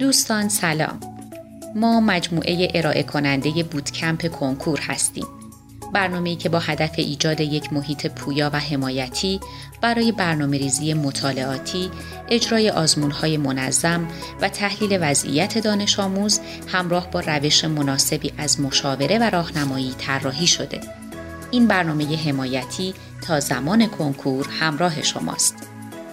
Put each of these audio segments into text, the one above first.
دوستان سلام ما مجموعه ارائه کننده بودکمپ کنکور هستیم برنامه‌ای که با هدف ایجاد یک محیط پویا و حمایتی برای برنامه ریزی مطالعاتی، اجرای آزمونهای منظم و تحلیل وضعیت دانش آموز همراه با روش مناسبی از مشاوره و راهنمایی طراحی شده. این برنامه حمایتی تا زمان کنکور همراه شماست.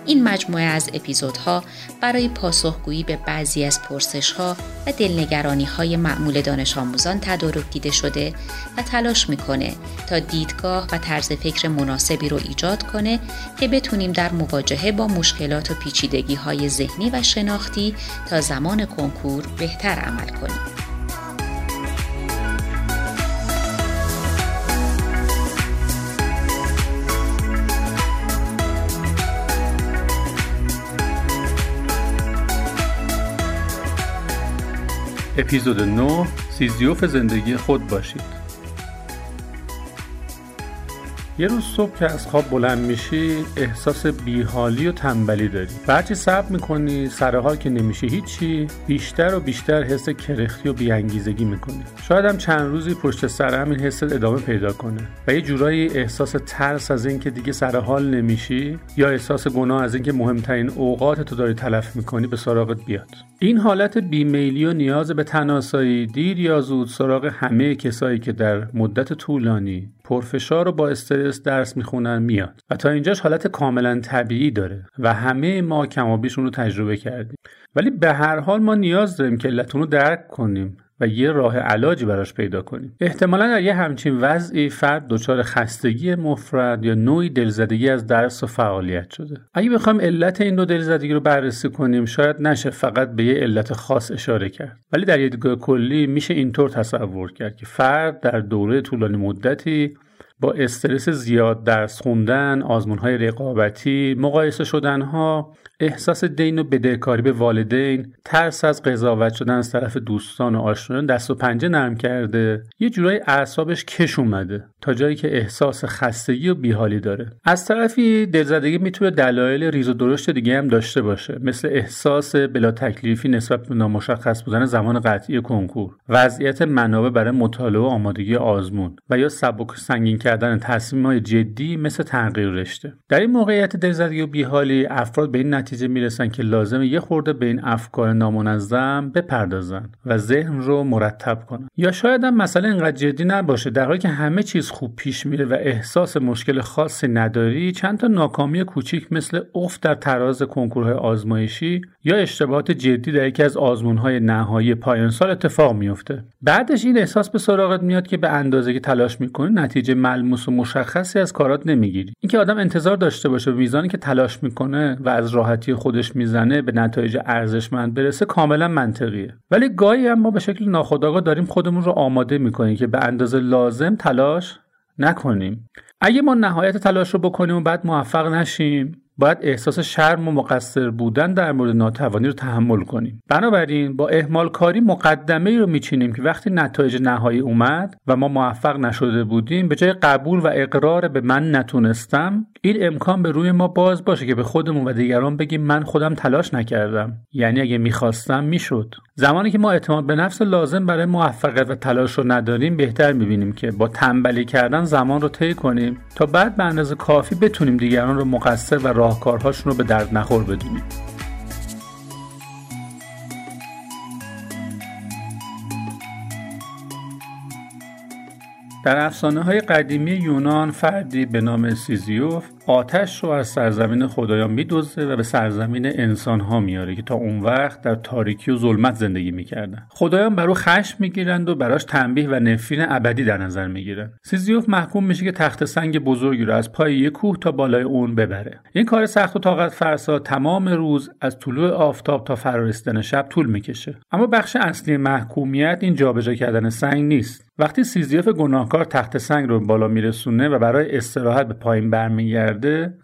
این مجموعه از اپیزودها برای پاسخگویی به بعضی از پرسشها و دلنگرانی های معمول دانش آموزان تدارک دیده شده و تلاش می‌کنه تا دیدگاه و طرز فکر مناسبی رو ایجاد کنه که بتونیم در مواجهه با مشکلات و پیچیدگی های ذهنی و شناختی تا زمان کنکور بهتر عمل کنیم. اپیزود 9 سیزیوف زندگی خود باشید. یه روز صبح که از خواب بلند میشی احساس بیحالی و تنبلی داری. بعدی صبر می‌کنی سرحال که نمیشه هیچی بیشتر و بیشتر حس کرختی و بیانگیزگی می‌کنی. شاید هم چند روزی پشت سر هم این حس ادامه پیدا کنه. و یه جورایی احساس ترس از اینکه دیگه سرحال نمیشی یا احساس گناه از اینکه مهمترین اوقات تو داری تلف می‌کنی به سراغت بیاد. این حالت بیمیلی و نیاز به تناسایی دیر یا زود سراغ همه کسایی که در مدت طولانی پرفشار و با استرس درس می‌خونن میاد. و تا اینجاش حالت کاملا طبیعی داره و همه ما کمابیش رو تجربه کردیم. ولی به هر حال ما نیاز داریم که علتون رو درک کنیم. و یه راه علاجی براش پیدا کنیم. احتمالا در یه همچین وضعی فرد دچار خستگی مفرد یا نوعی دلزدگی از درس و فعالیت شده. اگه بخوایم علت این دو دلزدگی رو بررسی کنیم شاید نشه فقط به یه علت خاص اشاره کرد. ولی در یه دیدگاه کلی میشه اینطور تصور کرد که فرد در دوره طولانی مدتی با استرس زیاد درس خوندن، آزمون های رقابتی، مقایسه شدن ها، احساس دین و بدهکاری به والدین، ترس از قضاوت شدن از طرف دوستان و آشنایان دست و پنجه نرم کرده، یه جورایی اعصابش کش اومده. تا جایی که احساس خستگی و بیحالی داره. از طرفی دلزدگی می‌تونه دلایل ریز و درشت دیگه هم داشته باشه، مثل احساس بلا تکلیفی نسبت به نامشخص بودن زمان قطعی کنکور، وضعیت منابع برای مطالعه و آمادگی آزمون و یا سبک سنگین کردن تصمیم های جدی مثل تغییر رشته در این موقعیت دلزدگی و بیحالی افراد به این نتیجه می‌رسن که لازم یه خورده به این افکار نامنظم بپردازن و ذهن رو مرتب کنن یا شاید هم مسئله اینقدر جدی نباشه در حالی که همه چیز خوب پیش میره و احساس مشکل خاصی نداری چند تا ناکامی کوچیک مثل افت در تراز کنکورهای آزمایشی یا اشتباهات جدی در یکی از آزمونهای نهایی پایان سال اتفاق میفته بعدش این احساس به سراغت میاد که به اندازه که تلاش می‌کنی نتیجه ملموس و مشخصی از کارات نمی‌گیری. اینکه آدم انتظار داشته باشه به میزانی که تلاش می‌کنه و از راحتی خودش می‌زنه به نتایج ارزشمند برسه کاملا منطقیه. ولی گاهی هم ما به شکل ناخودآگاه داریم خودمون رو آماده می‌کنیم که به اندازه لازم تلاش نکنیم. اگه ما نهایت تلاش رو بکنیم و بعد موفق نشیم باید احساس شرم و مقصر بودن در مورد ناتوانی رو تحمل کنیم. بنابراین با اهمال کاری مقدمه ای رو میچینیم که وقتی نتایج نهایی اومد و ما موفق نشده بودیم به جای قبول و اقرار به من نتونستم این امکان به روی ما باز باشه که به خودمون و دیگران بگیم من خودم تلاش نکردم. یعنی اگه می‌خواستم می‌شد. زمانی که ما اعتماد به نفس لازم برای موفقیت و تلاش رو نداریم بهتر می‌بینیم که با تنبلی کردن زمان رو طی کنیم تا بعد به اندازه کافی بتونیم دیگران رو مقصر و راهکارهاشون رو به درد نخور بدونیم. در افسانه های قدیمی یونان فردی به نام سیزیف آتش رو از سرزمین خدایان میدزده و به سرزمین انسان ها میاره که تا اون وقت در تاریکی و ظلمت زندگی می‌کردن. خدایان بر او خشم می‌گیرند و براش تنبیه و نفرین ابدی در نظر می‌گیرن سیزیف محکوم میشه که تخت سنگ بزرگی رو از پای یک کوه تا بالای اون ببره. این کار سخت و طاقت فرسا تمام روز از طلوع آفتاب تا فرارسیدن شب طول می‌کشه. اما بخش اصلی محکومیت این جابجا کردن سنگ نیست. وقتی سیزیف گناهکار تخت سنگ رو بالا میرسونه و برای استراحت به پایین برمیگرده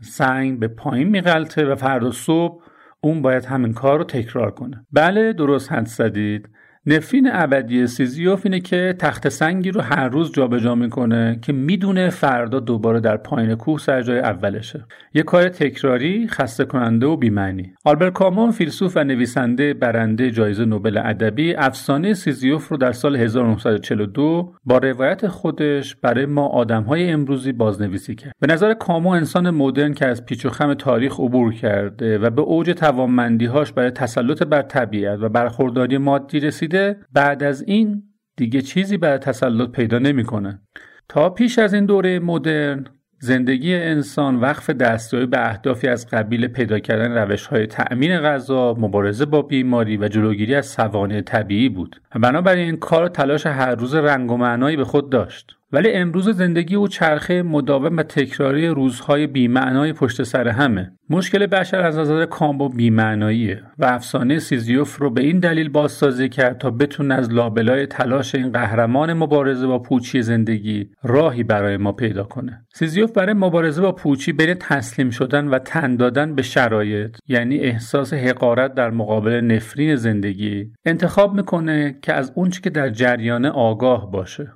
سنگ به پایین میغلطه و فردا صبح اون باید همین کار رو تکرار کنه. بله درست حدس زدید. نفرین ابدی سیزیف اینه که تخته سنگی رو هر روز جابجا می‌کنه که می‌دونه فردا دوباره در پایین کوه سر جای اولشه. یه کار تکراری خسته کننده و بیمعنی. آلبر کامو فیلسوف و نویسنده برنده جایزه نوبل ادبی افسانه سیزیف رو در سال 1942 با روایت خودش برای ما آدمهای امروزی بازنویسی کرد. به نظر کامو انسان مدرن که از پیچ و خم تاریخ عبور کرده و به اوج توانمندیهاش برای تسلط بر طبیعت و برخورداری مادی رسیده بعد از این دیگه چیزی برای تسلط پیدا نمی‌کنه تا پیش از این دوره مدرن زندگی انسان وقف دستیابی به اهدافی از قبیل پیدا کردن روش های تأمین غذا، مبارزه با بیماری و جلوگیری از سوانه طبیعی بود بنابراین این کار تلاش هر روز رنگ و معنایی به خود داشت. ولی امروز زندگی او چرخه مداوم و تکراری روزهای بیمعنای پشت سر همه. مشکل بشر از نظر کامبو بیمعناییه و افسانه سیزیوف رو به این دلیل بازسازی کرد تا بتونه از لابلای تلاش این قهرمان مبارزه با پوچی زندگی راهی برای ما پیدا کنه. سیزیوف برای مبارزه با پوچی بین تسلیم شدن و تن دادن به شرایط یعنی احساس حقارت در مقابل نفرین زندگی انتخاب می‌کنه که از اونچه که در جریان آگاه باشه.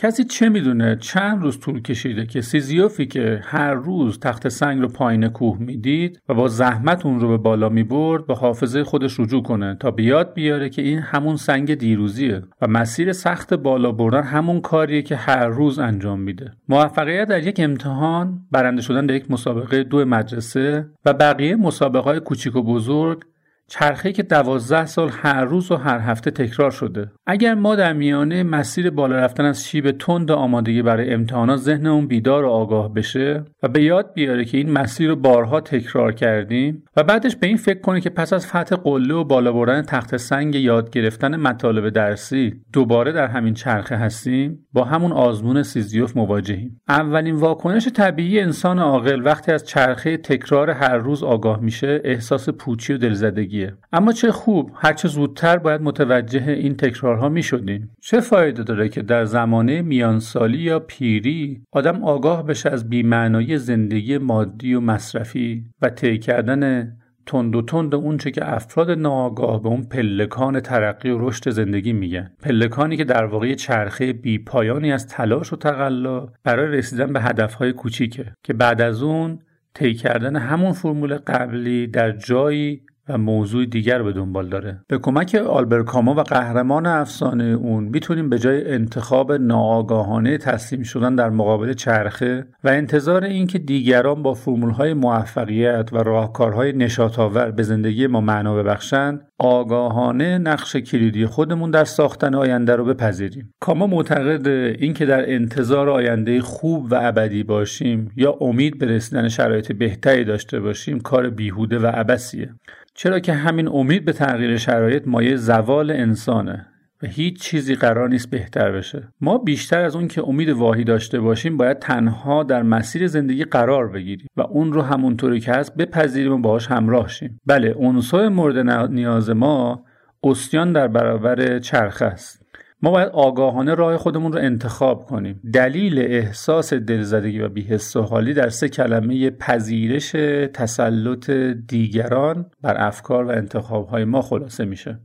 کسی چه می‌دونه چند روز طول کشیده که سیزیوفی که هر روز تخت سنگ رو پایین کوه می‌دید و با زحمت اون رو به بالا می‌برد به حافظه خودش رجوع کنه تا بیاد بیاره که این همون سنگ دیروزیه و مسیر سخت بالا بردن همون کاریه که هر روز انجام میده. موفقیت در یک امتحان برنده شدن در یک مسابقه دو مدرسه و بقیه مسابقه های کوچیک و بزرگ چرخه که دوازده سال هر روز و هر هفته تکرار شده. اگر ما در میانه مسیر بالا رفتن از شیب تند آمادگی برای امتحانات ذهن اون بیدار و آگاه بشه و به یاد بیاره که این مسیر رو بارها تکرار کردیم و بعدش به این فکر کنه که پس از فتح قله و بالا بردن تخت سنگ یاد گرفتن مطالب درسی دوباره در همین چرخه هستیم با همون آزمون سیزیوف مواجهیم. اولین واکنش طبیعی انسان عاقل وقتی از چرخه تکرار هر روز آگاه میشه احساس پوچی و دلزدگی. اما چه خوب هرچه زودتر باید متوجه این تکرارها می شدیم چه فایده داره که در زمانه میانسالی یا پیری آدم آگاه بشه از بیمعنایی زندگی مادی و مصرفی و طی کردن تند و تند اونچه که افراد ناآگاه به اون پلکان ترقی و رشد زندگی میگن. پلکانی که در واقع چرخه بی پایانی از تلاش و تقلا برای رسیدن به هدفهای کوچیکه که بعد از اون طی کردن همون فرمول قبلی در جایی و موضوع دیگر به دنبال داره. به کمک آلبر کاما و قهرمان افسانه اون می‌تونیم به جای انتخاب ناآگاهانه تسلیم شدن در مقابل چرخه و انتظار اینکه دیگران با فرمولهای موفقیت و راهکارهای نشاطآور به زندگی ما معنا ببخشند آگاهانه نقش کلیدی خودمون در ساختن آینده رو بپذیریم. کاما معتقد اینکه در انتظار آینده خوب و ابدی باشیم یا امید به رسیدن شرایط بهتری داشته باشیم کار بیهوده و عبسیه چرا که همین امید به تغییر شرایط مایه زوال انسانه و هیچ چیزی قرار نیست بهتر بشه. ما بیشتر از اون که امید واهی داشته باشیم باید تنها در مسیر زندگی قرار بگیریم و اون رو همونطوری که هست بپذیریم و باهاش همراه شیم. بله عنصر مورد نیاز ما استیان در برابر چرخ است. ما باید آگاهانه راه خودمون رو انتخاب کنیم. دلیل احساس دلزدگی و بیحس و حالی در سه کلمه پذیرش تسلط دیگران بر افکار و انتخابهای ما خلاصه میشه.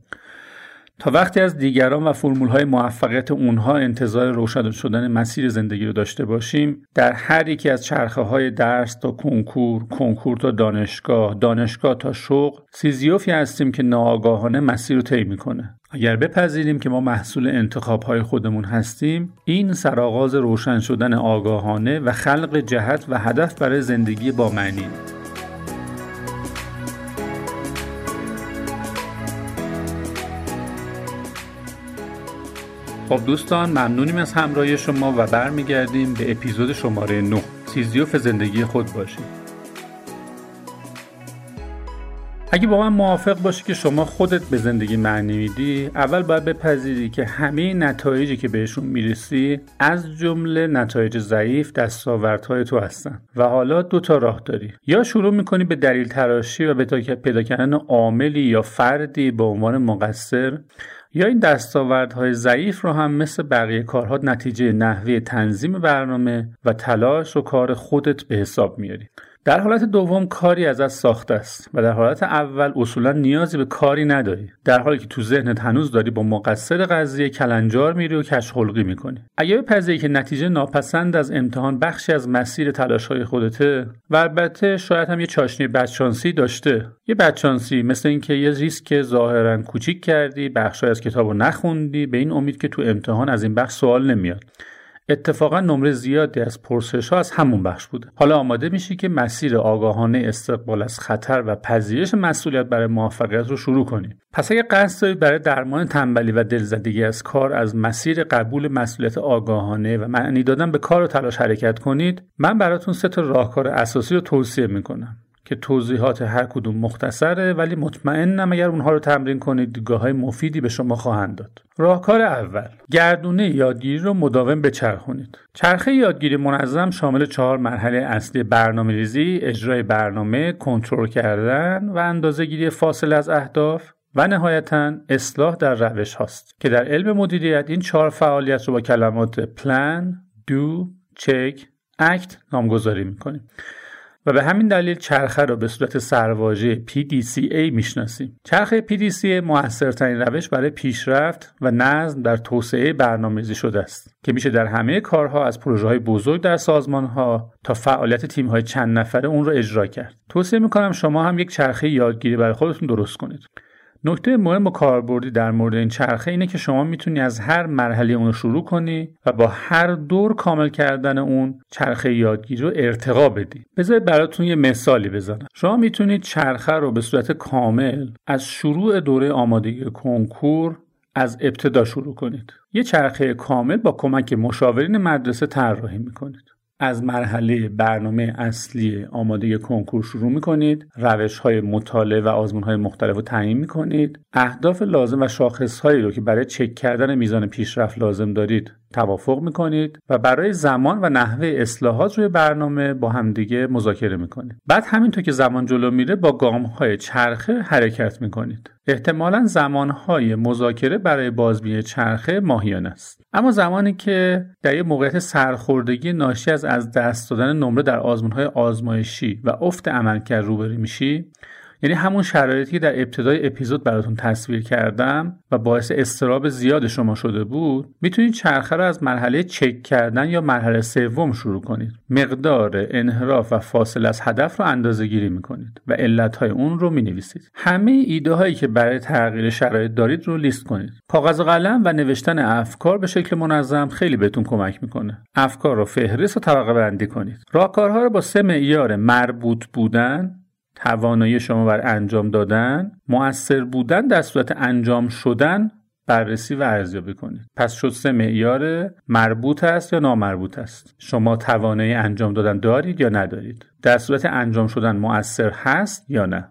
تا وقتی از دیگران و های موفقیت اونها انتظار روشن شدن مسیر زندگی رو داشته باشیم در هر یکی از چرخه های درس تا کنکور کنکور تا دانشگاه دانشگاه تا شغل سیزیوفی هستیم که ناآگاهانه مسیر رو طی می‌کنه. اگر بپذیریم که ما محصول انتخاب های خودمون هستیم این سرآغاز روشن شدن آگاهانه و خلق جهت و هدف برای زندگی با معنی. خب دوستان ممنونیم از همراهی شما و برمیگردیم به اپیزود شماره 9 سیزیوف زندگی خود باشید. اگه با من موافق باشی که شما خودت به زندگی معنی میدی اول باید بپذیری که همه نتایجی که بهشون می‌رسی از جمله نتایج ضعیف دستاوردهای تو هستن و حالا دو تا راه داری. یا شروع می‌کنی به دلیل تراشی و به پیدا کردن عاملی یا فردی به عنوان مقصر یا این دستاوردهای ضعیف رو هم مثل بقیه کارها نتیجه نحوه تنظیم برنامه و تلاش و کار خودت به حساب میاری. در حالت دوم کاری از ساخته است و در حالت اول اصولا نیازی به کاری نداری. در حالی که تو ذهنت هنوز داری با مقصر قضیه کلنجار میری و کش خلقی می‌کنی. اگه بپذیری که نتیجه ناپسند از امتحان بخشی از مسیر تلاش های خودته و البته شاید هم یه چاشنی بدشانسی داشته. یه بدشانسی مثل اینکه یه ریسک ظاهرا کوچیک کردی بخشی از کتاب رو نخوندی به این امید که تو امتحان از این بخش سوال نمیاد. اتفاقا نمره زیادی از پرسش ها از همون بخش بوده. حالا آماده میشی که مسیر آگاهانه استقبال از خطر و پذیرش مسئولیت برای موفقیت رو شروع کنی. پس اگه قصد دارید برای درمان تنبلی و دلزدگی از کار از مسیر قبول مسئولیت آگاهانه و معنی دادن به کار و تلاش حرکت کنید من براتون سه تا راهکار اساسی رو توصیه می‌کنم. که توضیحات هر کدوم مختصره ولی مطمئنم اگر اونها رو تمرین کنید دیدگاه های مفیدی به شما خواهند داد. راهکار اول گردونه یادگیری رو مداوم بچرخونید. چرخه یادگیری منظم شامل چهار مرحله اصلی برنامه ریزی اجرای برنامه کنترل کردن و اندازه گیری فاصله از اهداف و نهایتا اصلاح در روش هاست که در علم مدیریت این چهار فعالیت رو با کلمات پلان، دو، چک، اکت نامگذاری می‌کنیم. و به همین دلیل چرخه را به صورت سرواژه PDCA می‌شناسیم. چرخه PDCA موثرترین روش برای پیشرفت و نظم در توسعه برنامه‌ریزی شده است که میشه در همه کارها از پروژه های بزرگ در سازمان ها تا فعالیت تیم های چند نفره اون رو اجرا کرد. توصیه می‌کنم شما هم یک چرخه یادگیری برای خودتون درست کنید. نکته مهم و کاربردی در مورد این چرخه اینه که شما می‌تونی از هر مرحله اون رو شروع کنی و با هر دور کامل کردن اون چرخه یادگیری رو ارتقا بدی. بذارید براتون یه مثالی بزنم. شما می‌تونید چرخه رو به صورت کامل از شروع دوره آمادگی کنکور از ابتدا شروع کنید. یه چرخه کامل با کمک مشاورین مدرسه طراحی می‌کنید. از مرحله برنامه اصلی آماده کنکور شروع می کنید روش های مطالعه و آزمون های مختلف رو تعیین می کنید اهداف لازم و شاخص هایی رو که برای چک کردن میزان پیشرفت لازم دارید توافق می‌کنید و برای زمان و نحوه اصلاحات روی برنامه با همدیگه مذاکره می‌کنید. بعد همینطور که زمان جلو میره با گام های چرخه حرکت می‌کنید. احتمالا زمانهای مذاکره برای بازبینی چرخه ماهیانه است. اما زمانی که در یک موقعیت سرخوردگی ناشی از از دست دادن نمره در آزمونهای آزمایشی و افت عملکرد روبرو میشی یعنی همون شرایطی که در ابتدای اپیزود براتون تصویر کردم و باعث استراب زیاد شما شده بود می‌تونید چرخه رو از مرحله چک کردن یا مرحله سوم شروع کنید. مقدار انحراف و فاصله از هدف رو اندازه گیری می‌کنید و علتهای اون رو می‌نویسید. همه ایده هایی که برای تغییر شرایط دارید رو لیست کنید. کاغذ و قلم و نوشتن افکار به شکل منظم خیلی بهتون کمک می‌کنه. افکار رو فهرست و طبقه بندی کنید. راهکارها رو با سه معیار مربوط بودن توانایی شما بر انجام دادن مؤثر بودن در صورت انجام شدن بررسی و ارزیابی کنید. پس شد سه معیار مربوط است یا نامربوط است؟ شما توانایی انجام دادن دارید یا ندارید؟ در صورت انجام شدن مؤثر هست یا نه؟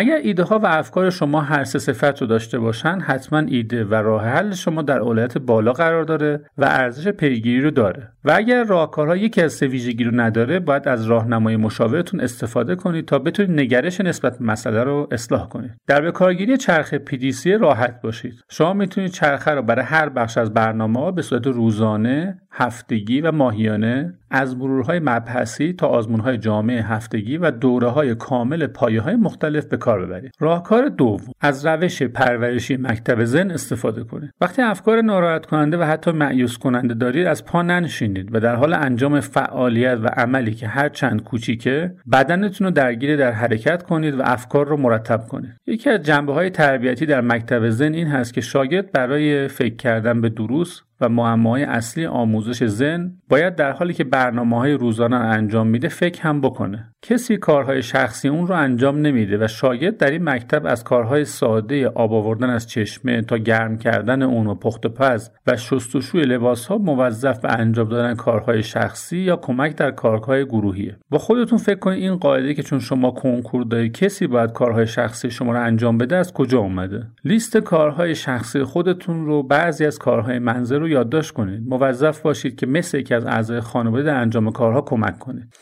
اگر ایده ها و افکار شما هر سه صفت رو داشته باشن حتما ایده و راه حل شما در اولویت بالا قرار داره و ارزش پیگیری رو داره. و اگر راهکارها یکی از سه ویژگی رو نداره باید از راهنمای مشاورتون استفاده کنید تا بتونید نگرش نسبت به مسئله رو اصلاح کنید. در به کارگیری چرخه PDC راحت باشید. شما می‌تونید چرخه رو برای هر بخش از برنامه ها به صورت روزانه هفتگی و ماهیانه از مرورهای مبحثی تا آزمونهای جامعه هفتگی و دوره های کامل پایه های مختلف به کار ببرید راهکار دوم از روش پرورشی مکتب زن استفاده کنید. وقتی افکار ناراحت کننده و حتی معیوس کننده دارید از پا ننشینید و در حال انجام فعالیت و عملی که هر چند کوچیکه بدنتون رو درگیر در حرکت کنید و افکار رو مرتب کنید. یکی از جنبه های تربیتی در مکتب زن این هست که شاگرد برای فکر کردن به دروس و معماهای اصلی آموزش زن باید در حالی که برنامه های روزانه انجام میده فکر هم بکنه. کسی کارهای شخصی اون رو انجام نمیده و شاید در این مکتب از کارهای ساده آب آوردن از چشمه تا گرم کردن اون و پخت و پز و شستشوی لباس ها موظف به انجام دادن کارهای شخصی یا کمک در کارهای گروهیه. با خودتون فکر کنید این قاعده که چون شما کنکور دارید کسی باید کارهای شخصی شما رو انجام بده از کجا اومده؟ لیست کارهای شخصی خودتون رو بعضی از کارهای منزل رو یادداشت کنید. موظف باشید که مثل یکی از اعضای خانواده در انجام کارها کمک کنید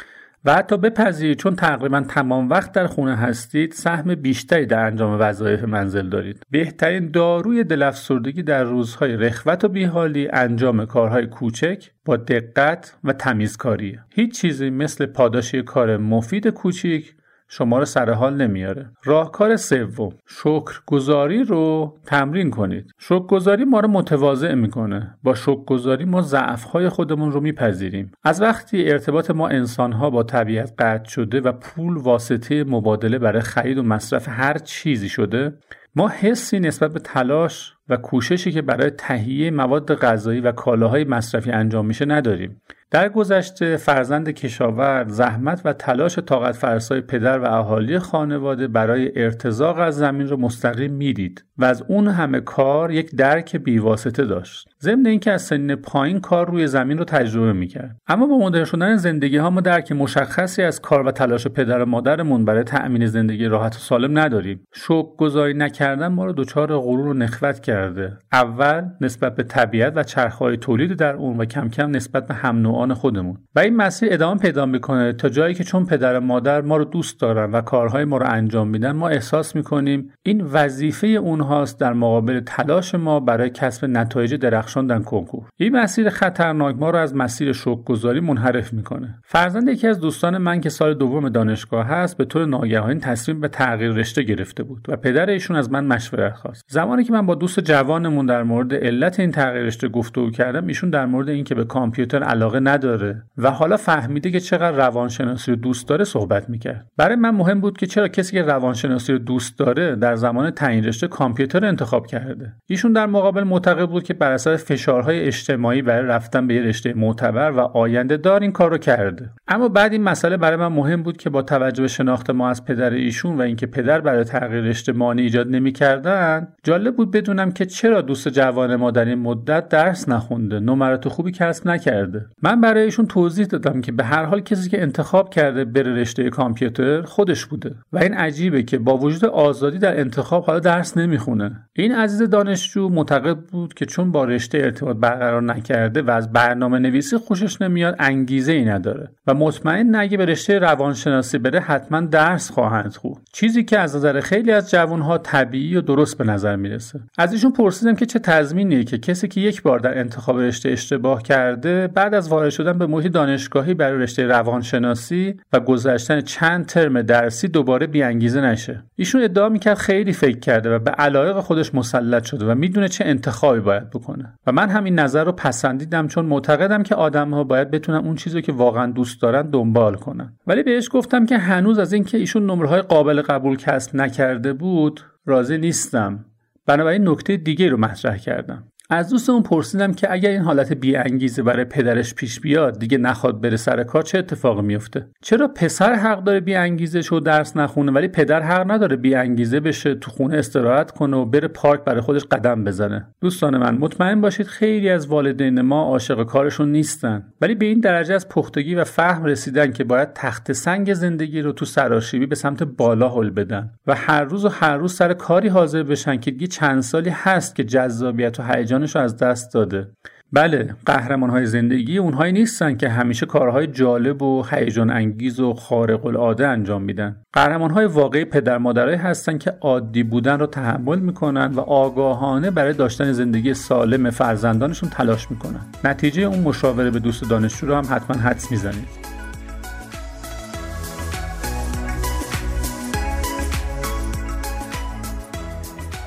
و حتی بپذیرید چون تقریبا تمام وقت در خونه هستید سهم بیشتری در انجام وظایف منزل دارید. بهترین داروی دلافسردگی در روزهای رخوت و بیحالی انجام کارهای کوچک با دقت و تمیزکاریه. هیچ چیزی مثل پاداشی کار مفید کوچیک شما رو سر حال نمیاره. راهکار سوم شکرگزاری رو تمرین کنید. شکرگزاری ما رو متواضع می‌کنه. با شکرگزاری ما ضعفهای خودمون رو میپذیریم. از وقتی ارتباط ما انسانها با طبیعت قطع شده و پول واسطه مبادله برای خرید و مصرف هر چیزی شده ما حسی نسبت به تلاش و کوششی که برای تهیه مواد غذایی و کالاهای مصرفی انجام میشه نداریم. در گذشته فرزند کشاورز زحمت و تلاش طاقت فرسای پدر و اهالی خانواده برای ارتزاق از زمین را مستقیم می‌دید و از اون همه کار یک درک بیواسطه داشت. ضمن اینکه از سنین پایین کار روی زمین رو تجربه می‌کرد. اما با مدرن شدن زندگی ها ما درک مشخصی از کار و تلاش پدر و مادرمون برای تأمین زندگی راحت و سالم نداریم. شوق گذاری نکردن ما رو دچار غرور و نخوت کرده. اول نسبت به طبیعت و چرخهای تولید در اون و کم کم نسبت به هم نوعان خودمون. و این مسیر ادامه پیدا می‌کنه تا جایی که چون پدر و مادر ما رو دوست دارن و کارهای ما رو انجام میدن ما احساس می‌کنیم این وظیفه اونهاست در مقابل تلاش ما برای کسب نتایج درخشان در کنکور. این مسیر خطرناک ما رو از مسیر شوکگذاری منحرف می‌کنه. فرزند یکی از دوستان من که سال دوم دانشگاه هست به طور ناگهانی تصمیم به تغییر رشته گرفته بود و پدر ایشون از من مشورت خواست زمانی که من با دوست جوانمون در مورد علت این تغییر رشته گفتگو کردم ایشون در مورد اینکه به کامپیوتر علاقه نداره و حالا فهمیده که چقدر روانشناسی رو دوست داره صحبت می‌کرد. برای من مهم بود که چرا کسی که روانشناسی رو دوست داره در زمان تعیین رشته کامپیوتر انتخاب کرده. ایشون در مقابل معتقد بود که بر اثر فشارهای اجتماعی برای رفتن به یه رشته معتبر و آینده دار این کار رو کرده. اما بعد این مسئله برای من مهم بود که با توجه به شناخت ما از پدر ایشون و اینکه پدر برای تغییر رشته مانع ایجاد نمی‌کردن. جالب بود بدونم که چرا دوست جوان ما در این مدت درس نخونده. نمرات خوبی کسب نکرده. من برای ایشون توضیح دادم که به هر حال کسی که انتخاب کرده بره رشته کامپیوتر خودش بوده. و این عجیبه که با وجود آزادی در انتخاب حالا درس نمی‌خونه. این عزیز دانشجو معتقد بود که چون با رشته ارتباط برقرار نکرده و از برنامه نویسی خوشش نمیاد انگیزه ای نداره. و مطمئن نگه به رشته روانشناسی بره حتما درس خواهند خود چیزی که از نظر خیلی از جوانها طبیعی و درست به نظر می‌رسه. از ایشون پرسیدم که چه تضمینیه که کسی که یک بار در انتخاب رشته اشتباه کرده بعد از وارد شدن به محیط دانشگاهی برای رشته روانشناسی و گذشتن چند ترم درسی دوباره بیانگیزه نشه. ایشون ادعا می‌کرد خیلی فکر کرده و به علایق خودش مسلط شده و می‌دونه چه انتخابی باید بکنه. و من همین نظر رو پسندیدم چون معتقدم که آدم ها باید بتونن اون چیزی که واقعا دوست دارن دنبال کنن. ولی بهش گفتم که هنوز از اینکه ایشون نمره های قابل قبول کسب نکرده بود راضی نیستم. بنابراین نکته دیگه رو مطرح کردم. از دوستمون پرسیدم که اگر این حالت بی انگیزه برای پدرش پیش بیاد دیگه نخواد بره سر کار چه اتفاقی میفته چرا پسر حق داره بی انگیزه شو درس نخونه ولی پدر حق نداره بی انگیزه بشه تو خونه استراحت کنه و بره پارک برای خودش قدم بزنه؟ دوستان من مطمئن باشید خیلی از والدین ما عاشق کارشون نیستن ولی به این درجه از پختگی و فهم رسیدن که باید تخت سنگ زندگی رو تو سراشیبی به سمت بالا هل بدن و هر روز و هر روز سر کاری حاضر بشن که دیگه چند سالی هست که جذابیت و هیجانش رو از دست داده. بله قهرمان های زندگی اونهایی نیستن که همیشه کارهای جالب و هیجان انگیز و خارق العاده انجام میدن. قهرمان های واقعی پدر مادرایی هستن که عادی بودن رو تحمل می‌کنن و آگاهانه برای داشتن زندگی سالم فرزندانشون تلاش می‌کنن. نتیجه اون مشاوره به دوست دانشجو رو هم حتما حدس می‌زنید.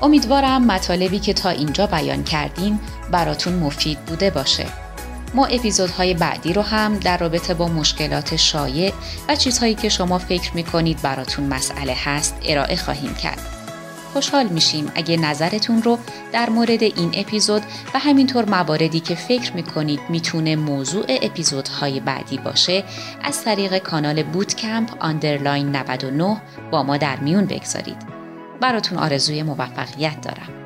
امیدوارم مطالبی که تا اینجا بیان کردیم براتون مفید بوده باشه. ما اپیزودهای بعدی رو هم در رابطه با مشکلات شایع و چیزهایی که شما فکر می‌کنید براتون مسئله هست ارائه خواهیم کرد. خوشحال میشیم اگه نظرتون رو در مورد این اپیزود و همینطور مواردی که فکر می‌کنید می‌تونه موضوع اپیزودهای بعدی باشه از طریق کانال bootcamp underline 99 با ما در میون بگذارید. براتون آرزوی موفقیت دارم.